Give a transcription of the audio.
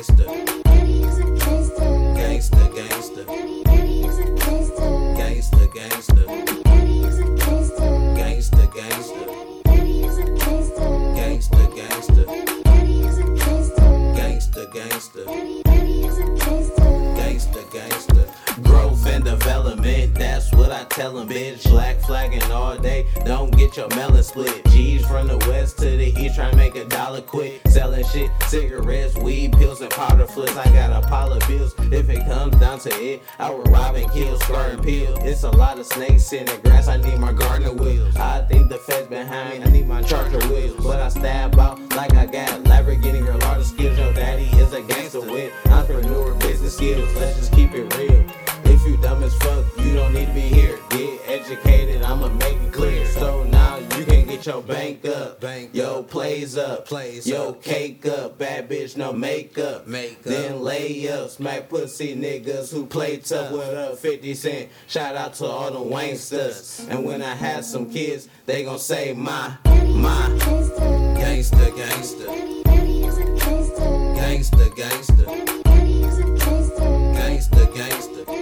gangster. Daddy is a gangster, gangster. Gangster, Daddy is a gangster. Gangster, gangster. Daddy is a gangster, gangster. Gangster. Daddy is a gangster. Gangster, gangster. Daddy is a gangster, gangster. Gangster, that's what I tell 'em, bitch. Black flagging all day, don't get your melon split. G's from the west to the east, try to make a dollar quick. Selling shit, cigarettes, weed, pills, and powder flips. I got a pile of bills. If it comes down to it, I will rob and kill, scar and peel. It's a lot of snakes in the grass, I need my gardener wheels. I think the feds behind me, I need my charger wheels. But I stab out like I got Lamborghini girl, all the skills. Your daddy is a gangster with entrepreneur business skills. Let's just keep it real. If you dumb as fuck, you don't need to be educated, I'ma make it clear. So now you can get your bank up, Bank yo plays up, Plays yo cake up, bad bitch no makeup, Makeup. then lay up, smack pussy niggas who play tough. with up, 50 Cent? Shout out to all the Wangsters. And when I have some kids, they gon' say my, my gangster, gangster, gangster, gangster, gangster, gangster.